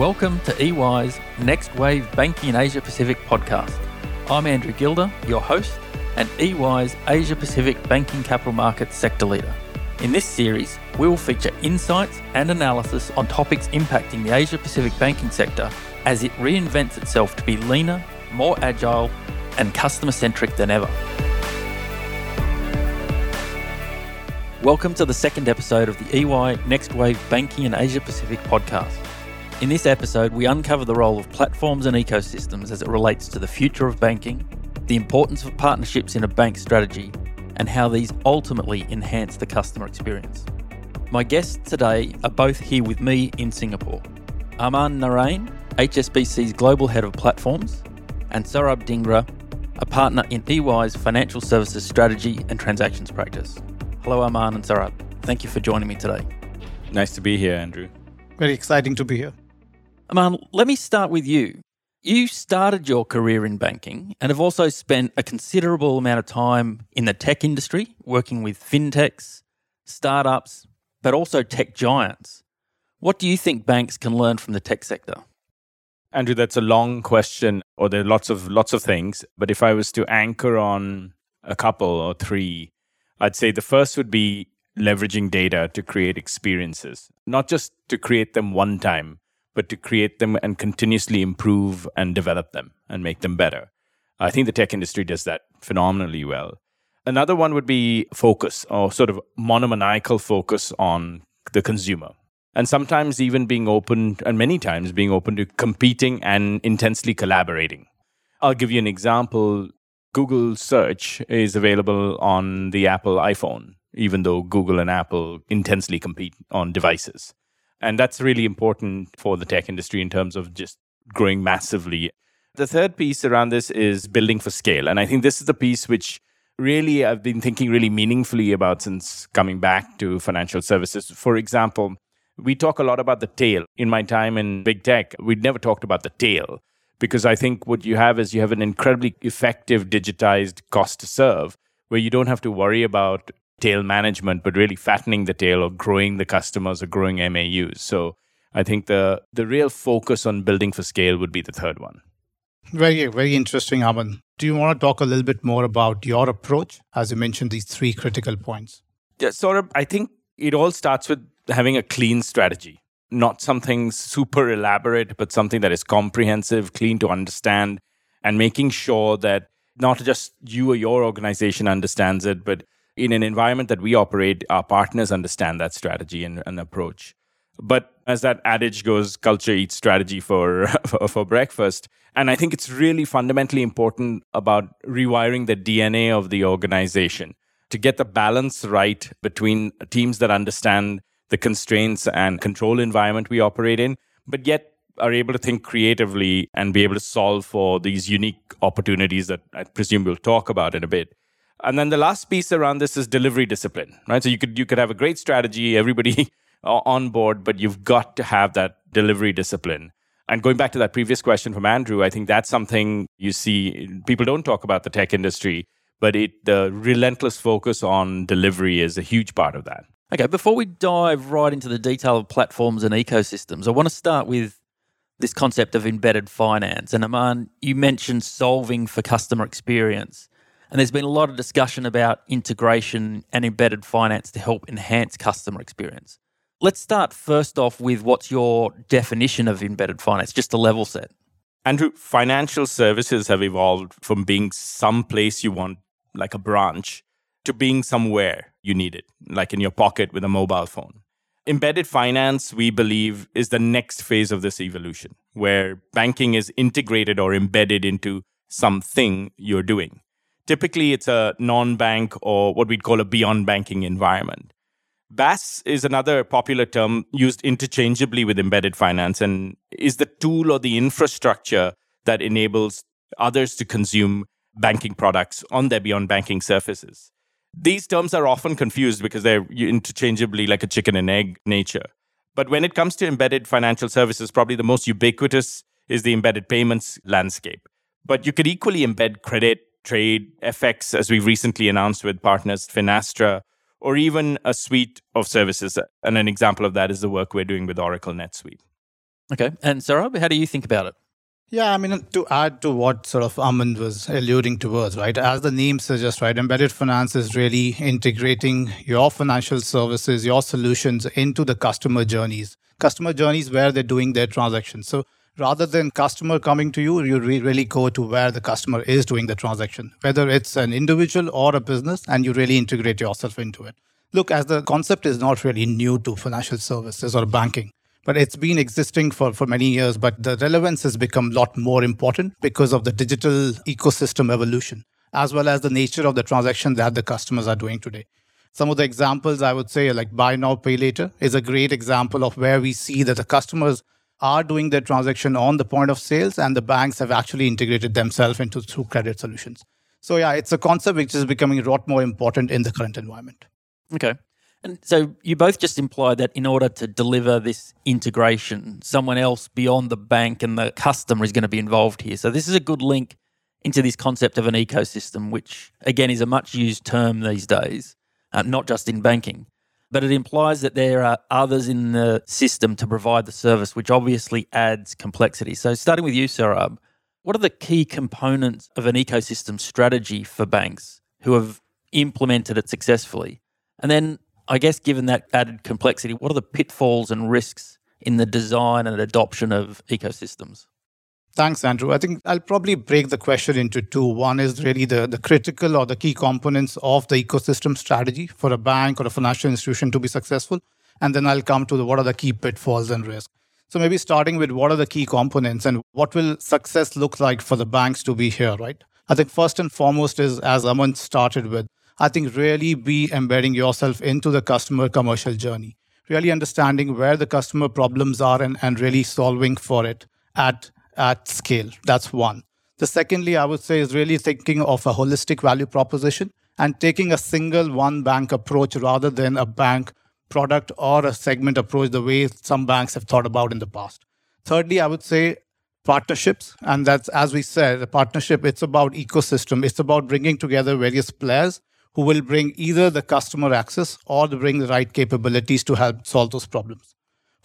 Welcome to EY's Next Wave Banking in Asia Pacific podcast. I'm Andrew Gilder, your host, and EY's Asia Pacific Banking Capital Markets sector leader. In this series, we will feature insights and analysis on topics impacting the Asia Pacific banking sector as it reinvents itself to be leaner, more agile, and customer centric than ever. Welcome to the second episode of the EY Next Wave Banking in Asia Pacific podcast. In this episode, we uncover the role of platforms and ecosystems as it relates to the future of banking, the importance of partnerships in a bank strategy, and how these ultimately enhance the customer experience. My guests today are both here with me in Singapore. Aman Narain, HSBC's Global Head of Platforms, and Saurabh Dhingra, a partner in EY's Financial Services Strategy and Transactions Practice. Hello, Aman and Saurabh. Thank you for joining me today. Nice to be here, Andrew. Very exciting to be here. Aman, let me start with you. You started your career in banking and have also spent a considerable amount of time in the tech industry, working with fintechs, startups, but also tech giants. What do you think banks can learn from the tech sector? Andrew, that's a long question, or there are lots of lots of things. But if I was to anchor on a couple or three, I'd say the first would be leveraging data to create experiences, not just to create them one time, but to create them and continuously improve and develop them and make them better. I think the tech industry does that phenomenally well. Another one would be focus or sort of monomaniacal focus on the consumer. And sometimes even being open, and many times being open to competing and intensely collaborating. I'll give you an example. Google search is available on the Apple iPhone, even though Google and Apple intensely compete on devices. And that's really important for the tech industry in terms of just growing massively. The third piece around this is building for scale. And I think this is the piece which really I've been thinking really meaningfully about since coming back to financial services. For example, we talk a lot about the tail. In my time in big tech, we'd never talked about the tail because I think what you have is you have an incredibly effective digitized cost to serve where you don't have to worry about tail management, but really fattening the tail or growing the customers or growing MAUs. So I think the the real focus on building for scale would be the third one. Very, very interesting, Aman. Do you want to talk a little bit more about your approach as you mentioned these three critical points? Yeah, sort of. I think it all starts with having a clean strategy not something super elaborate, but something that is comprehensive, clean to understand, and making sure that not just you or your organization understands it, but in an environment that we operate, our partners understand that strategy and, and approach. But as that adage goes, culture eats strategy for, for, for breakfast. And I think it's really fundamentally important about rewiring the DNA of the organization to get the balance right between teams that understand the constraints and control environment we operate in, but yet are able to think creatively and be able to solve for these unique opportunities that I presume we'll talk about in a bit. And then the last piece around this is delivery discipline, right? So you could you could have a great strategy, everybody on board, but you've got to have that delivery discipline. And going back to that previous question from Andrew, I think that's something you see people don't talk about the tech industry, but it the relentless focus on delivery is a huge part of that. Okay, before we dive right into the detail of platforms and ecosystems, I want to start with this concept of embedded finance. And Aman, you mentioned solving for customer experience. And there's been a lot of discussion about integration and embedded finance to help enhance customer experience. Let's start first off with what's your definition of embedded finance, just a level set. Andrew, financial services have evolved from being some place you want, like a branch, to being somewhere you need it, like in your pocket with a mobile phone. Embedded finance, we believe, is the next phase of this evolution, where banking is integrated or embedded into something you're doing. Typically, it's a non bank or what we'd call a beyond banking environment. BaaS is another popular term used interchangeably with embedded finance and is the tool or the infrastructure that enables others to consume banking products on their beyond banking surfaces. These terms are often confused because they're interchangeably like a chicken and egg nature. But when it comes to embedded financial services, probably the most ubiquitous is the embedded payments landscape. But you could equally embed credit, trade, FX, as we've recently announced with partners Finastra, or even a suite of services. And an example of that is the work we're doing with Oracle NetSuite. Okay. And Saurabh, how do you think about it? Yeah, I mean, to add to what sort of Aman was alluding towards, right? As the name suggests, right, embedded finance is really integrating your financial services, your solutions into the customer journeys, customer journeys where they're doing their transactions. So rather than customer coming to you, you really go to where the customer is doing the transaction, whether it's an individual or a business, and you really integrate yourself into it. Look, as the concept is not really new to financial services or banking but it's been existing for, for many years. But the relevance has become a lot more important because of the digital ecosystem evolution, as well as the nature of the transaction that the customers are doing today. Some of the examples I would say, like buy now, pay later, is a great example of where we see that the customers are doing their transaction on the point of sales and the banks have actually integrated themselves into through credit solutions. So yeah, it's a concept which is becoming a lot more important in the current environment. Okay. And so you both just implied that in order to deliver this integration, someone else beyond the bank and the customer is going to be involved here. So this is a good link into this concept of an ecosystem, which again is a much used term these days, uh, not just in banking. But it implies that there are others in the system to provide the service, which obviously adds complexity. So, starting with you, Saurabh, what are the key components of an ecosystem strategy for banks who have implemented it successfully? And then I guess given that added complexity, what are the pitfalls and risks in the design and adoption of ecosystems? Thanks, Andrew. I think I'll probably break the question into two. One is really the, the critical or the key components of the ecosystem strategy for a bank or a financial institution to be successful. And then I'll come to the what are the key pitfalls and risks. So maybe starting with what are the key components and what will success look like for the banks to be here, right? I think first and foremost is as Aman started with, I think really be embedding yourself into the customer commercial journey, really understanding where the customer problems are and, and really solving for it at, at scale. That's one. The secondly, I would say is really thinking of a holistic value proposition and taking a single one bank approach rather than a bank product or a segment approach the way some banks have thought about in the past. Thirdly, I would say partnerships and that's as we said a partnership it's about ecosystem it's about bringing together various players who will bring either the customer access or bring the right capabilities to help solve those problems.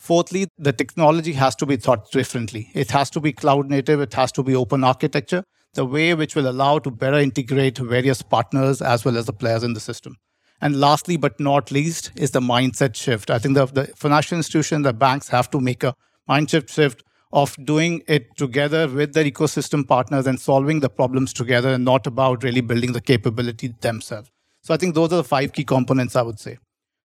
Fourthly, the technology has to be thought differently. It has to be cloud native, it has to be open architecture, the way which will allow to better integrate various partners as well as the players in the system. And lastly, but not least, is the mindset shift. I think the, the financial institutions, the banks have to make a mindset shift of doing it together with their ecosystem partners and solving the problems together and not about really building the capability themselves. So I think those are the five key components I would say.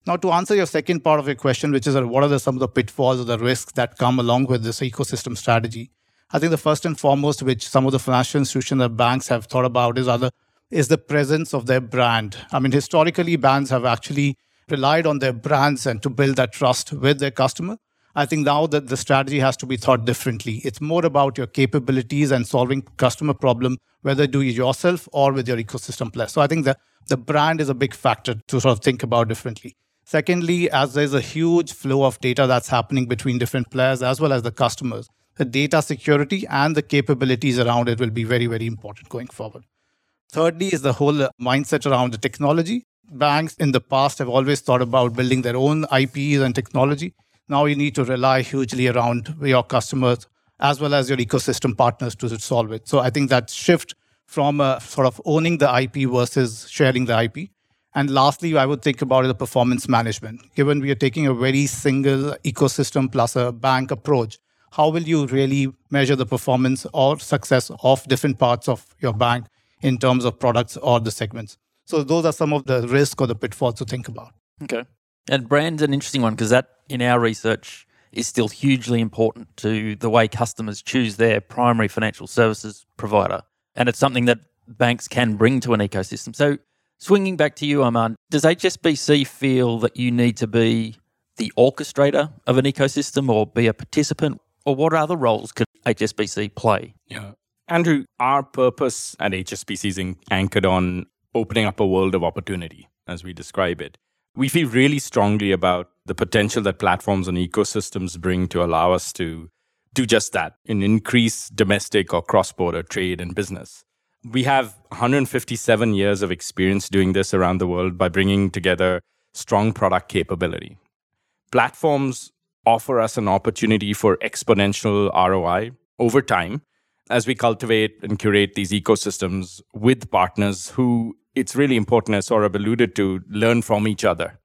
Now, to answer your second part of your question, which is uh, what are the, some of the pitfalls or the risks that come along with this ecosystem strategy? I think the first and foremost, which some of the financial institutions and banks have thought about, is other is the presence of their brand. I mean, historically, banks have actually relied on their brands and to build that trust with their customer. I think now that the strategy has to be thought differently. It's more about your capabilities and solving customer problem, whether do it yourself or with your ecosystem plus. So I think that the brand is a big factor to sort of think about differently. Secondly, as there's a huge flow of data that's happening between different players as well as the customers, the data security and the capabilities around it will be very, very important going forward. Thirdly, is the whole mindset around the technology. Banks in the past have always thought about building their own IPs and technology. Now you need to rely hugely around your customers as well as your ecosystem partners to solve it. So I think that shift from a sort of owning the IP versus sharing the IP. And lastly, I would think about the performance management. Given we are taking a very single ecosystem plus a bank approach, how will you really measure the performance or success of different parts of your bank in terms of products or the segments? So those are some of the risks or the pitfalls to think about. Okay. And brand's an interesting one because that in our research is still hugely important to the way customers choose their primary financial services provider. And it's something that banks can bring to an ecosystem. So, swinging back to you, Aman, does HSBC feel that you need to be the orchestrator of an ecosystem or be a participant? Or what other roles could HSBC play? Yeah. Andrew, our purpose at HSBC is anchored on opening up a world of opportunity, as we describe it. We feel really strongly about the potential that platforms and ecosystems bring to allow us to do just that and increase domestic or cross border trade and business. We have 157 years of experience doing this around the world by bringing together strong product capability. Platforms offer us an opportunity for exponential ROI over time as we cultivate and curate these ecosystems with partners who it's really important, as Saurabh alluded to, learn from each other.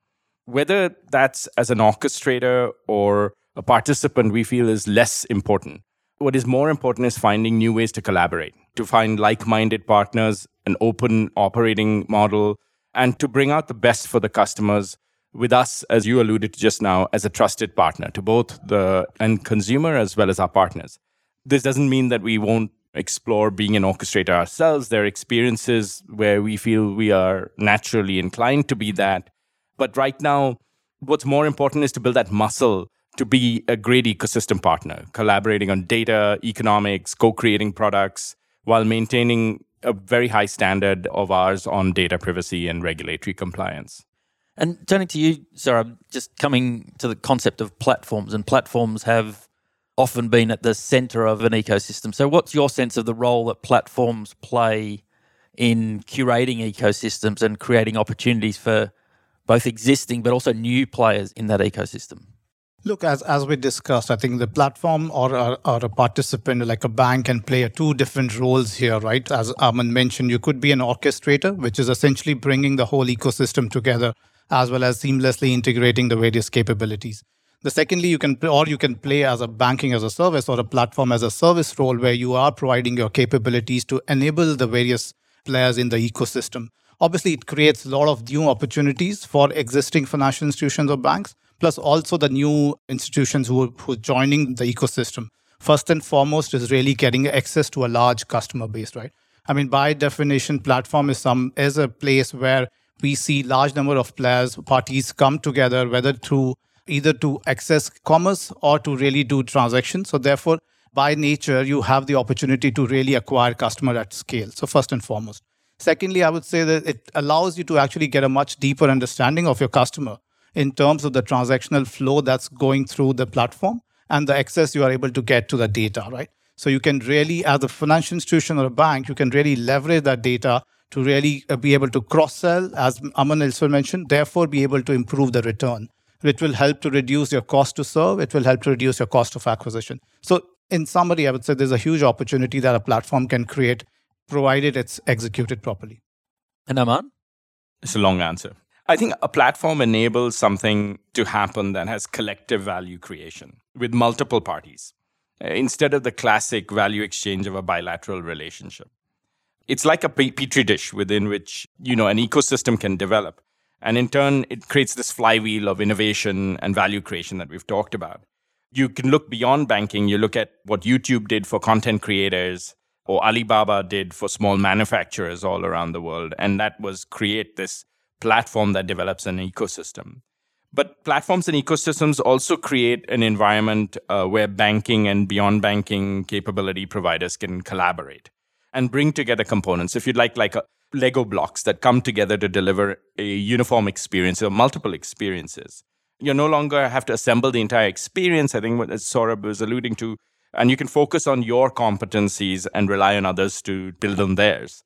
Whether that's as an orchestrator or a participant, we feel is less important. What is more important is finding new ways to collaborate, to find like minded partners, an open operating model, and to bring out the best for the customers with us, as you alluded to just now, as a trusted partner to both the end consumer as well as our partners. This doesn't mean that we won't explore being an orchestrator ourselves. There are experiences where we feel we are naturally inclined to be that. But right now, what's more important is to build that muscle to be a great ecosystem partner, collaborating on data, economics, co creating products, while maintaining a very high standard of ours on data privacy and regulatory compliance. And turning to you, Saurabh, just coming to the concept of platforms, and platforms have often been at the center of an ecosystem. So, what's your sense of the role that platforms play in curating ecosystems and creating opportunities for both existing but also new players in that ecosystem? Look, as, as we discussed, I think the platform or, or, or, a participant like a bank can play two different roles here, right? As Aman mentioned, you could be an orchestrator, which is essentially bringing the whole ecosystem together as well as seamlessly integrating the various capabilities. The secondly, you can or you can play as a banking as a service or a platform as a service role where you are providing your capabilities to enable the various players in the ecosystem. Obviously, it creates a lot of new opportunities for existing financial institutions or banks, plus also the new institutions who, who are joining the ecosystem. First and foremost is really getting access to a large customer base, right? I mean, by definition, platform is some is a place where we see large number of players, parties come together, whether through either to access commerce or to really do transactions. So therefore, by nature, you have the opportunity to really acquire customer at scale. So first and foremost. Secondly, I would say that it allows you to actually get a much deeper understanding of your customer in terms of the transactional flow that's going through the platform and the access you are able to get to the data, right? So you can really, as a financial institution or a bank, you can really leverage that data to really uh, be able to cross sell, as Aman also mentioned, therefore be able to improve the return. It will help to reduce your cost to serve. It will help to reduce your cost of acquisition. So, in summary, I would say there's a huge opportunity that a platform can create, provided it's executed properly. And Aman? It's a long answer. I think a platform enables something to happen that has collective value creation with multiple parties uh, instead of the classic value exchange of a bilateral relationship. It's like a petri dish within which, you know, an ecosystem can develop. And in turn, it creates this flywheel of innovation and value creation that we've talked about. You can look beyond banking. You look at what YouTube did for content creators or Alibaba did for small manufacturers all around the world. And that was create this platform that develops an ecosystem. But platforms and ecosystems also create an environment uh, where banking and beyond banking capability providers can collaborate and bring together components. If you'd like, like a, Lego blocks that come together to deliver a uniform experience or multiple experiences. You no longer have to assemble the entire experience. I think what Saurabh was alluding to, and you can focus on your competencies and rely on others to build on theirs.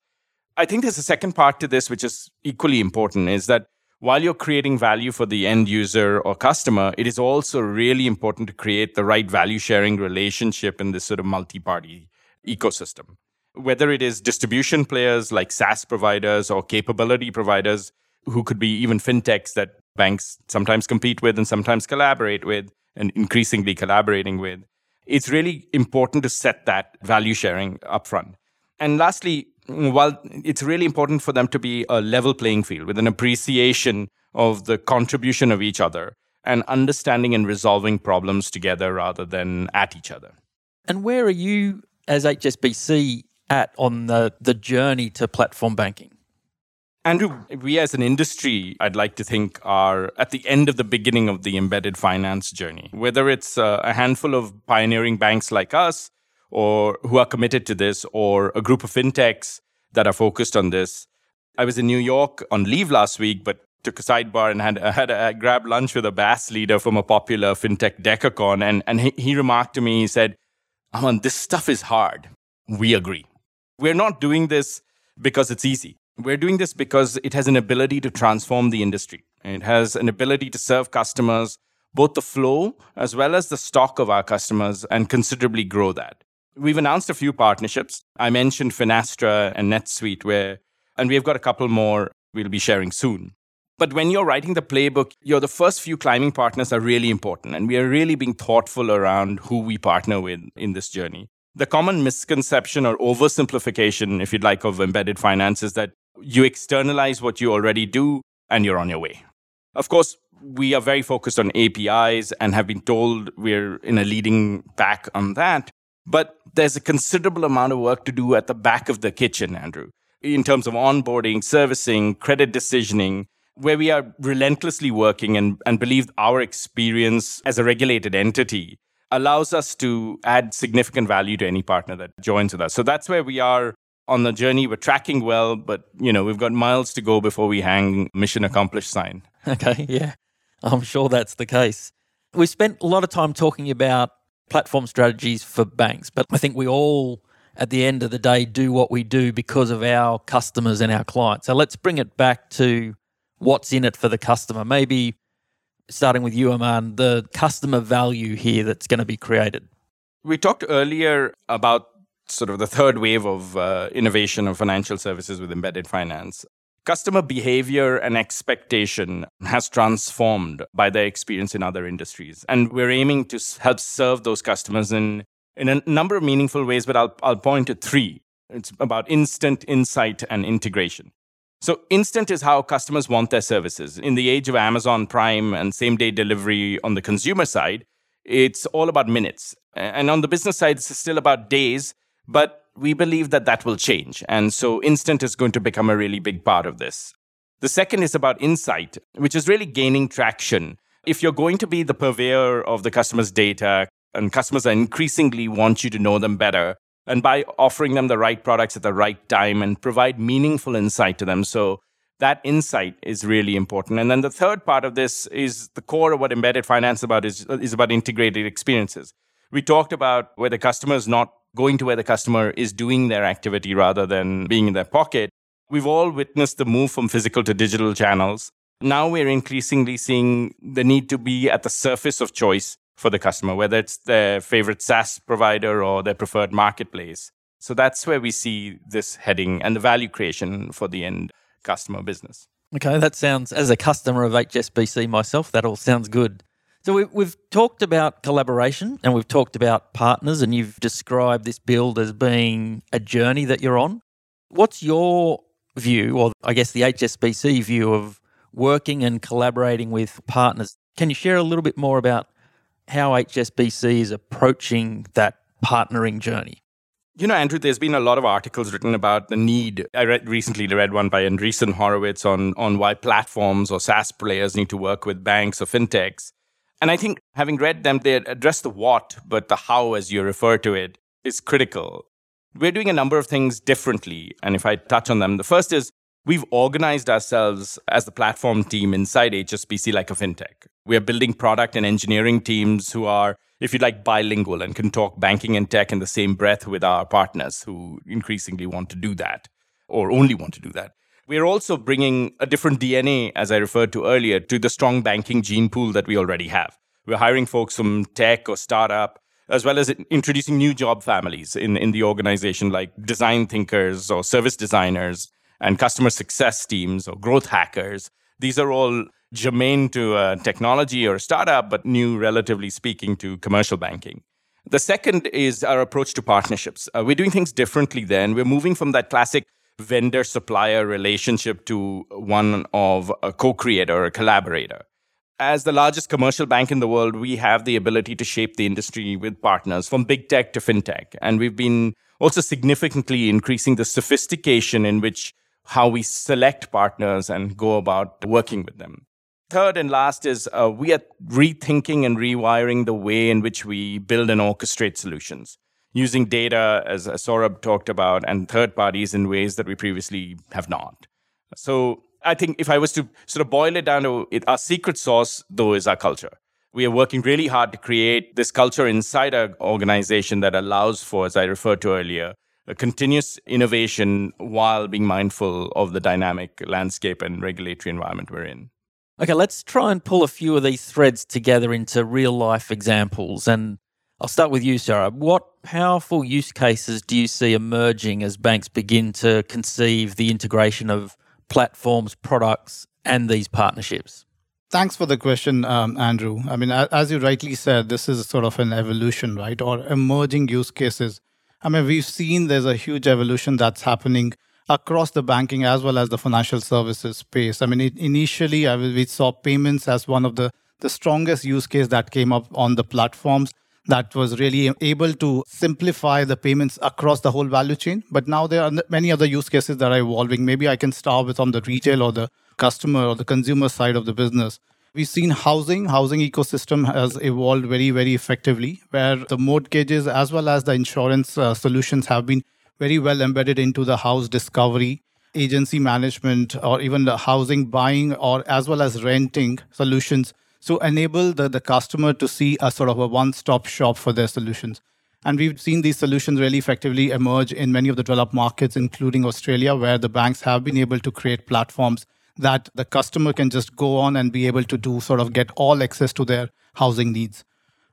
I think there's a second part to this, which is equally important, is that while you're creating value for the end user or customer, it is also really important to create the right value sharing relationship in this sort of multi party ecosystem whether it is distribution players like SaaS providers or capability providers who could be even fintechs that banks sometimes compete with and sometimes collaborate with and increasingly collaborating with. It's really important to set that value sharing upfront. And lastly, while it's really important for them to be a level playing field with an appreciation of the contribution of each other and understanding and resolving problems together rather than at each other. And where are you as HSBC at on the, the journey to platform banking? Andrew, we as an industry, I'd like to think, are at the end of the beginning of the embedded finance journey. Whether it's uh, a handful of pioneering banks like us, or who are committed to this, or a group of fintechs that are focused on this. I was in New York on leave last week, but took a sidebar and had, had a, grab lunch with a BaaS leader from a popular fintech decacorn. And, and he, he remarked to me, he said, Aman, this stuff is hard. We agree. We're not doing this because it's easy. We're doing this because it has an ability to transform the industry. It has an ability to serve customers both the flow as well as the stock of our customers and considerably grow that. We've announced a few partnerships. I mentioned Finastra and NetSuite, where, and we've got a couple more we'll be sharing soon. But when you're writing the playbook, you're the first few climbing partners are really important. And we are really being thoughtful around who we partner with in this journey. The common misconception or oversimplification, if you'd like, of embedded finance is that you externalize what you already do and you're on your way. Of course, we are very focused on APIs and have been told we're in a leading pack on that. But there's a considerable amount of work to do at the back of the kitchen, Andrew, in terms of onboarding, servicing, credit decisioning, where we are relentlessly working and, and believe our experience as a regulated entity allows us to add significant value to any partner that joins with us. So that's where we are on the journey. We're tracking well, but you know, we've got miles to go before we hang mission accomplished sign. Okay, yeah. I'm sure that's the case. We spent a lot of time talking about platform strategies for banks, but I think we all at the end of the day do what we do because of our customers and our clients. So let's bring it back to what's in it for the customer. Maybe starting with you, Aman, the customer value here that's going to be created. We talked earlier about sort of the third wave of uh, innovation of financial services with embedded finance. Customer behavior and expectation has transformed by their experience in other industries. And we're aiming to help serve those customers in, in a number of meaningful ways, but I'll, I'll point to three. It's about instant insight and integration. So, instant is how customers want their services. In the age of Amazon Prime and same day delivery on the consumer side, it's all about minutes. And on the business side, it's still about days, but we believe that that will change. And so, instant is going to become a really big part of this. The second is about insight, which is really gaining traction. If you're going to be the purveyor of the customer's data, and customers are increasingly want you to know them better, and by offering them the right products at the right time and provide meaningful insight to them. So that insight is really important. And then the third part of this is the core of what embedded finance about is, is about integrated experiences. We talked about where the customer is not going to where the customer is doing their activity rather than being in their pocket. We've all witnessed the move from physical to digital channels. Now we're increasingly seeing the need to be at the surface of choice for the customer, whether it's their favorite SaaS provider or their preferred marketplace. So that's where we see this heading and the value creation for the end customer business. Okay, that sounds, as a customer of HSBC myself, that all sounds good. So we, we've talked about collaboration and we've talked about partners, and you've described this build as being a journey that you're on. What's your view, or I guess the HSBC view of working and collaborating with partners? Can you share a little bit more about how HSBC is approaching that partnering journey. You know, Andrew, there's been a lot of articles written about the need. I read recently read one by Andreessen Horowitz on, on why platforms or SaaS players need to work with banks or fintechs. And I think having read them, they address the what, but the how, as you refer to it, is critical. We're doing a number of things differently. And if I touch on them, the first is we've organized ourselves as the platform team inside HSBC like a fintech. We are building product and engineering teams who are, if you like, bilingual and can talk banking and tech in the same breath with our partners who increasingly want to do that or only want to do that. We're also bringing a different DNA, as I referred to earlier, to the strong banking gene pool that we already have. We're hiring folks from tech or startup, as well as introducing new job families in, in the organization, like design thinkers or service designers and customer success teams or growth hackers. These are all germane to a technology or a startup, but new, relatively speaking, to commercial banking. The second is our approach to partnerships. Uh, we're doing things differently then. We're moving from that classic vendor supplier relationship to one of a co creator or a collaborator. As the largest commercial bank in the world, we have the ability to shape the industry with partners from big tech to fintech. And we've been also significantly increasing the sophistication in which how we select partners and go about working with them. Third and last is uh, we are rethinking and rewiring the way in which we build and orchestrate solutions using data, as, Saurabh talked about, and third parties in ways that we previously have not. So I think if I was to sort of boil it down to it, our secret sauce, though, is our culture. We are working really hard to create this culture inside our organization that allows for, as I referred to earlier, a continuous innovation while being mindful of the dynamic landscape and regulatory environment we're in. Okay, let's try and pull a few of these threads together into real life examples. And I'll start with you, Saurabh. What powerful use cases do you see emerging as banks begin to conceive the integration of platforms, products, and these partnerships? Thanks for the question, um, Andrew. I mean, as you rightly said, this is sort of an evolution, right? Or emerging use cases. I mean, we've seen there's a huge evolution that's happening across the banking as well as the financial services space. I mean, it, initially, I, we saw payments as one of the, the strongest use case that came up on the platforms that was really able to simplify the payments across the whole value chain. But now there are many other use cases that are evolving. Maybe I can start with on the retail or the customer or the consumer side of the business. We've seen housing, housing ecosystem has evolved very, very effectively, where the mortgages as well as the insurance uh, solutions have been very well embedded into the house discovery, agency management, or even the housing buying or as well as renting solutions so enable the, the customer to see a sort of a one-stop shop for their solutions. And we've seen these solutions really effectively emerge in many of the developed markets, including Australia, where the banks have been able to create platforms that the customer can just go on and be able to do sort of get all access to their housing needs.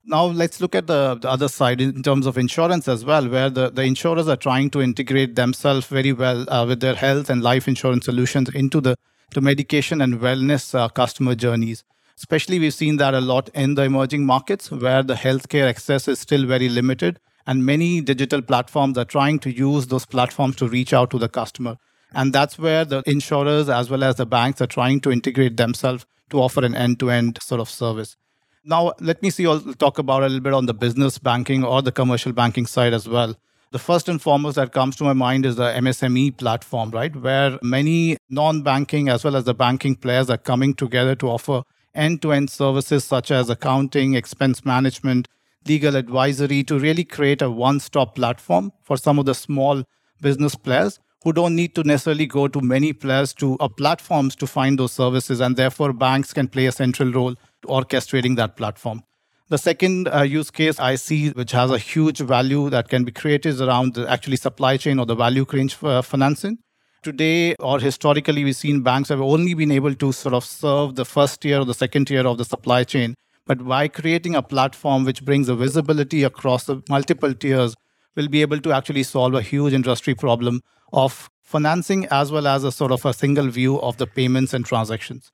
Now let's look at the, the other side in terms of insurance as well, where the, the insurers are trying to integrate themselves very well uh, with their health and life insurance solutions into the, to medication and wellness uh, customer journeys. Especially, we've seen that a lot in the emerging markets where the healthcare access is still very limited. And many digital platforms are trying to use those platforms to reach out to the customer. And that's where the insurers as well as the banks are trying to integrate themselves to offer an end to end sort of service. Now, let me see, I'll talk about a little bit on the business banking or the commercial banking side as well. The first and foremost that comes to my mind is the MSME platform, right? Where many non banking as well as the banking players are coming together to offer end to end services such as accounting, expense management, legal advisory to really create a one stop platform for some of the small business players who don't need to necessarily go to many players to uh, platforms to find those services and therefore banks can play a central role orchestrating that platform. The second uh, use case i see which has a huge value that can be created is around the actually supply chain or the value chain uh, financing today or historically we've seen banks have only been able to sort of serve the first tier or the second tier of the supply chain. But by creating a platform which brings a visibility across the multiple tiers we'll be able to actually solve a huge industry problem of financing as well as a sort of a single view of the payments and transactions.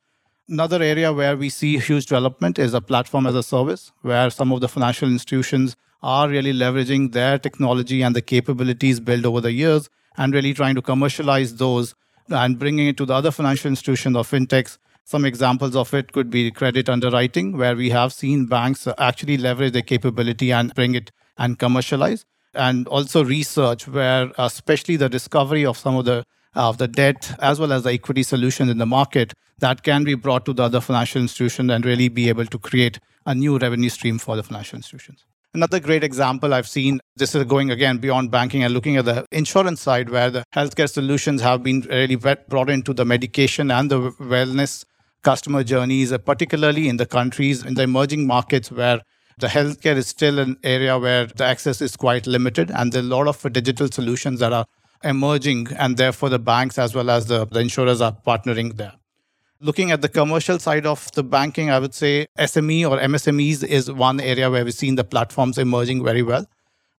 Another area where we see huge development is a platform as a service where some of the financial institutions are really leveraging their technology and the capabilities built over the years and really trying to commercialize those and bringing it to the other financial institutions or fintechs. Some examples of it could be credit underwriting, where we have seen banks actually leverage their capability and bring it and commercialize. And also research, where uh, especially the discovery of some of the of the debt as well as the equity solutions in the market that can be brought to the other financial institutions and really be able to create a new revenue stream for the financial institutions. Another great example I've seen, this is going again beyond banking and looking at the insurance side, where the healthcare solutions have been really brought into the medication and the wellness customer journeys, uh, particularly in the countries, in the emerging markets where the healthcare is still an area where the access is quite limited. And there are a lot of digital solutions that are emerging, and therefore the banks as well as the, the insurers are partnering there. Looking at the commercial side of the banking, I would say SME or MSMEs is one area where we've seen the platforms emerging very well.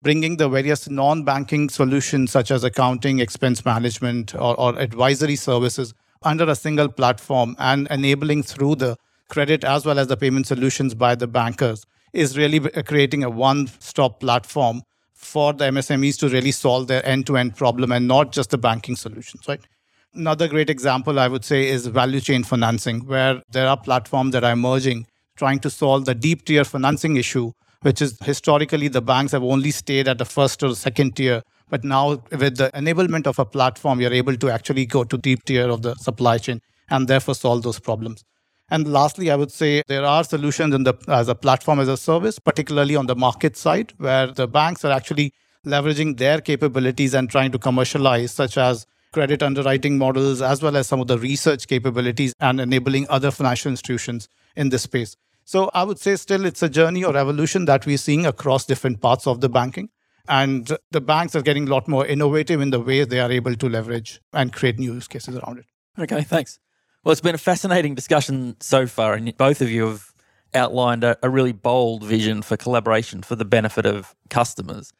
Bringing the various non banking solutions such as accounting, expense management, or, or advisory services under a single platform and enabling through the credit as well as the payment solutions by the bankers is really creating a one stop platform for the MSMEs to really solve their end to end problem and not just the banking solutions, right? Another great example, I would say, is value chain financing, where there are platforms that are emerging trying to solve the deep tier financing issue, which is historically the banks have only stayed at the first or second tier. But now, with the enablement of a platform, you're able to actually go to deep tier of the supply chain and therefore solve those problems. And lastly, I would say there are solutions in the, as a platform as a service, particularly on the market side, where the banks are actually leveraging their capabilities and trying to commercialize, such as credit underwriting models, as well as some of the research capabilities and enabling other financial institutions in this space. So I would say still it's a journey or evolution that we're seeing across different parts of the banking. And the banks are getting a lot more innovative in the way they are able to leverage and create new use cases around it. Okay, thanks. Well, it's been a fascinating discussion so far, and both of you have outlined a, a really bold vision for collaboration for the benefit of customers.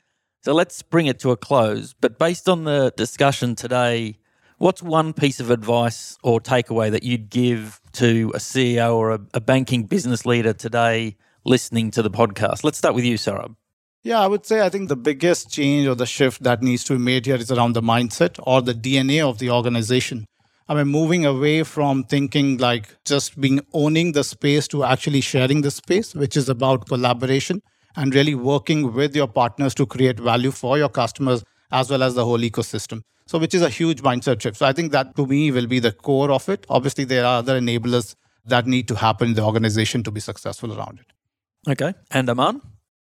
So let's bring it to a close. But based on the discussion today, what's one piece of advice or takeaway that you'd give to a CEO or a, a banking business leader today listening to the podcast? Let's start with you, Saurabh. Yeah, I would say I think the biggest change or the shift that needs to be made here is around the mindset or the DNA of the organization. I mean, moving away from thinking like just being owning the space to actually sharing the space, which is about collaboration and really working with your partners to create value for your customers as well as the whole ecosystem. So, which is a huge mindset shift. So, I think that to me will be the core of it. Obviously, there are other enablers that need to happen in the organization to be successful around it. Okay. And Aman?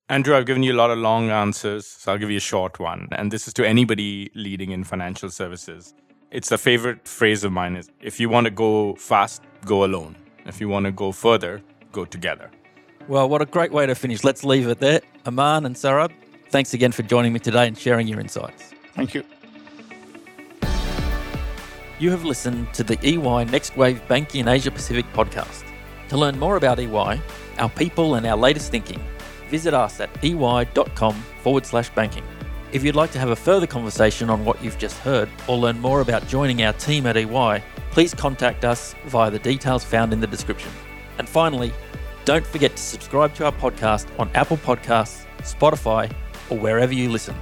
Andrew, I've given you a lot of long answers, so I'll give you a short one. And this is to anybody leading in financial services. It's a favorite phrase of mine is if you want to go fast, go alone. If you want to go further, go together. Well, what a great way to finish. Let's leave it there. Aman and Saurabh, thanks again for joining me today and sharing your insights. Thank you. You have listened to the EY Next Wave Banking in Asia Pacific podcast. To learn more about EY, our people, and our latest thinking, visit us at ey.com forward slash banking. If you'd like to have a further conversation on what you've just heard or learn more about joining our team at EY, please contact us via the details found in the description. And finally, don't forget to subscribe to our podcast on Apple Podcasts, Spotify, or wherever you listen.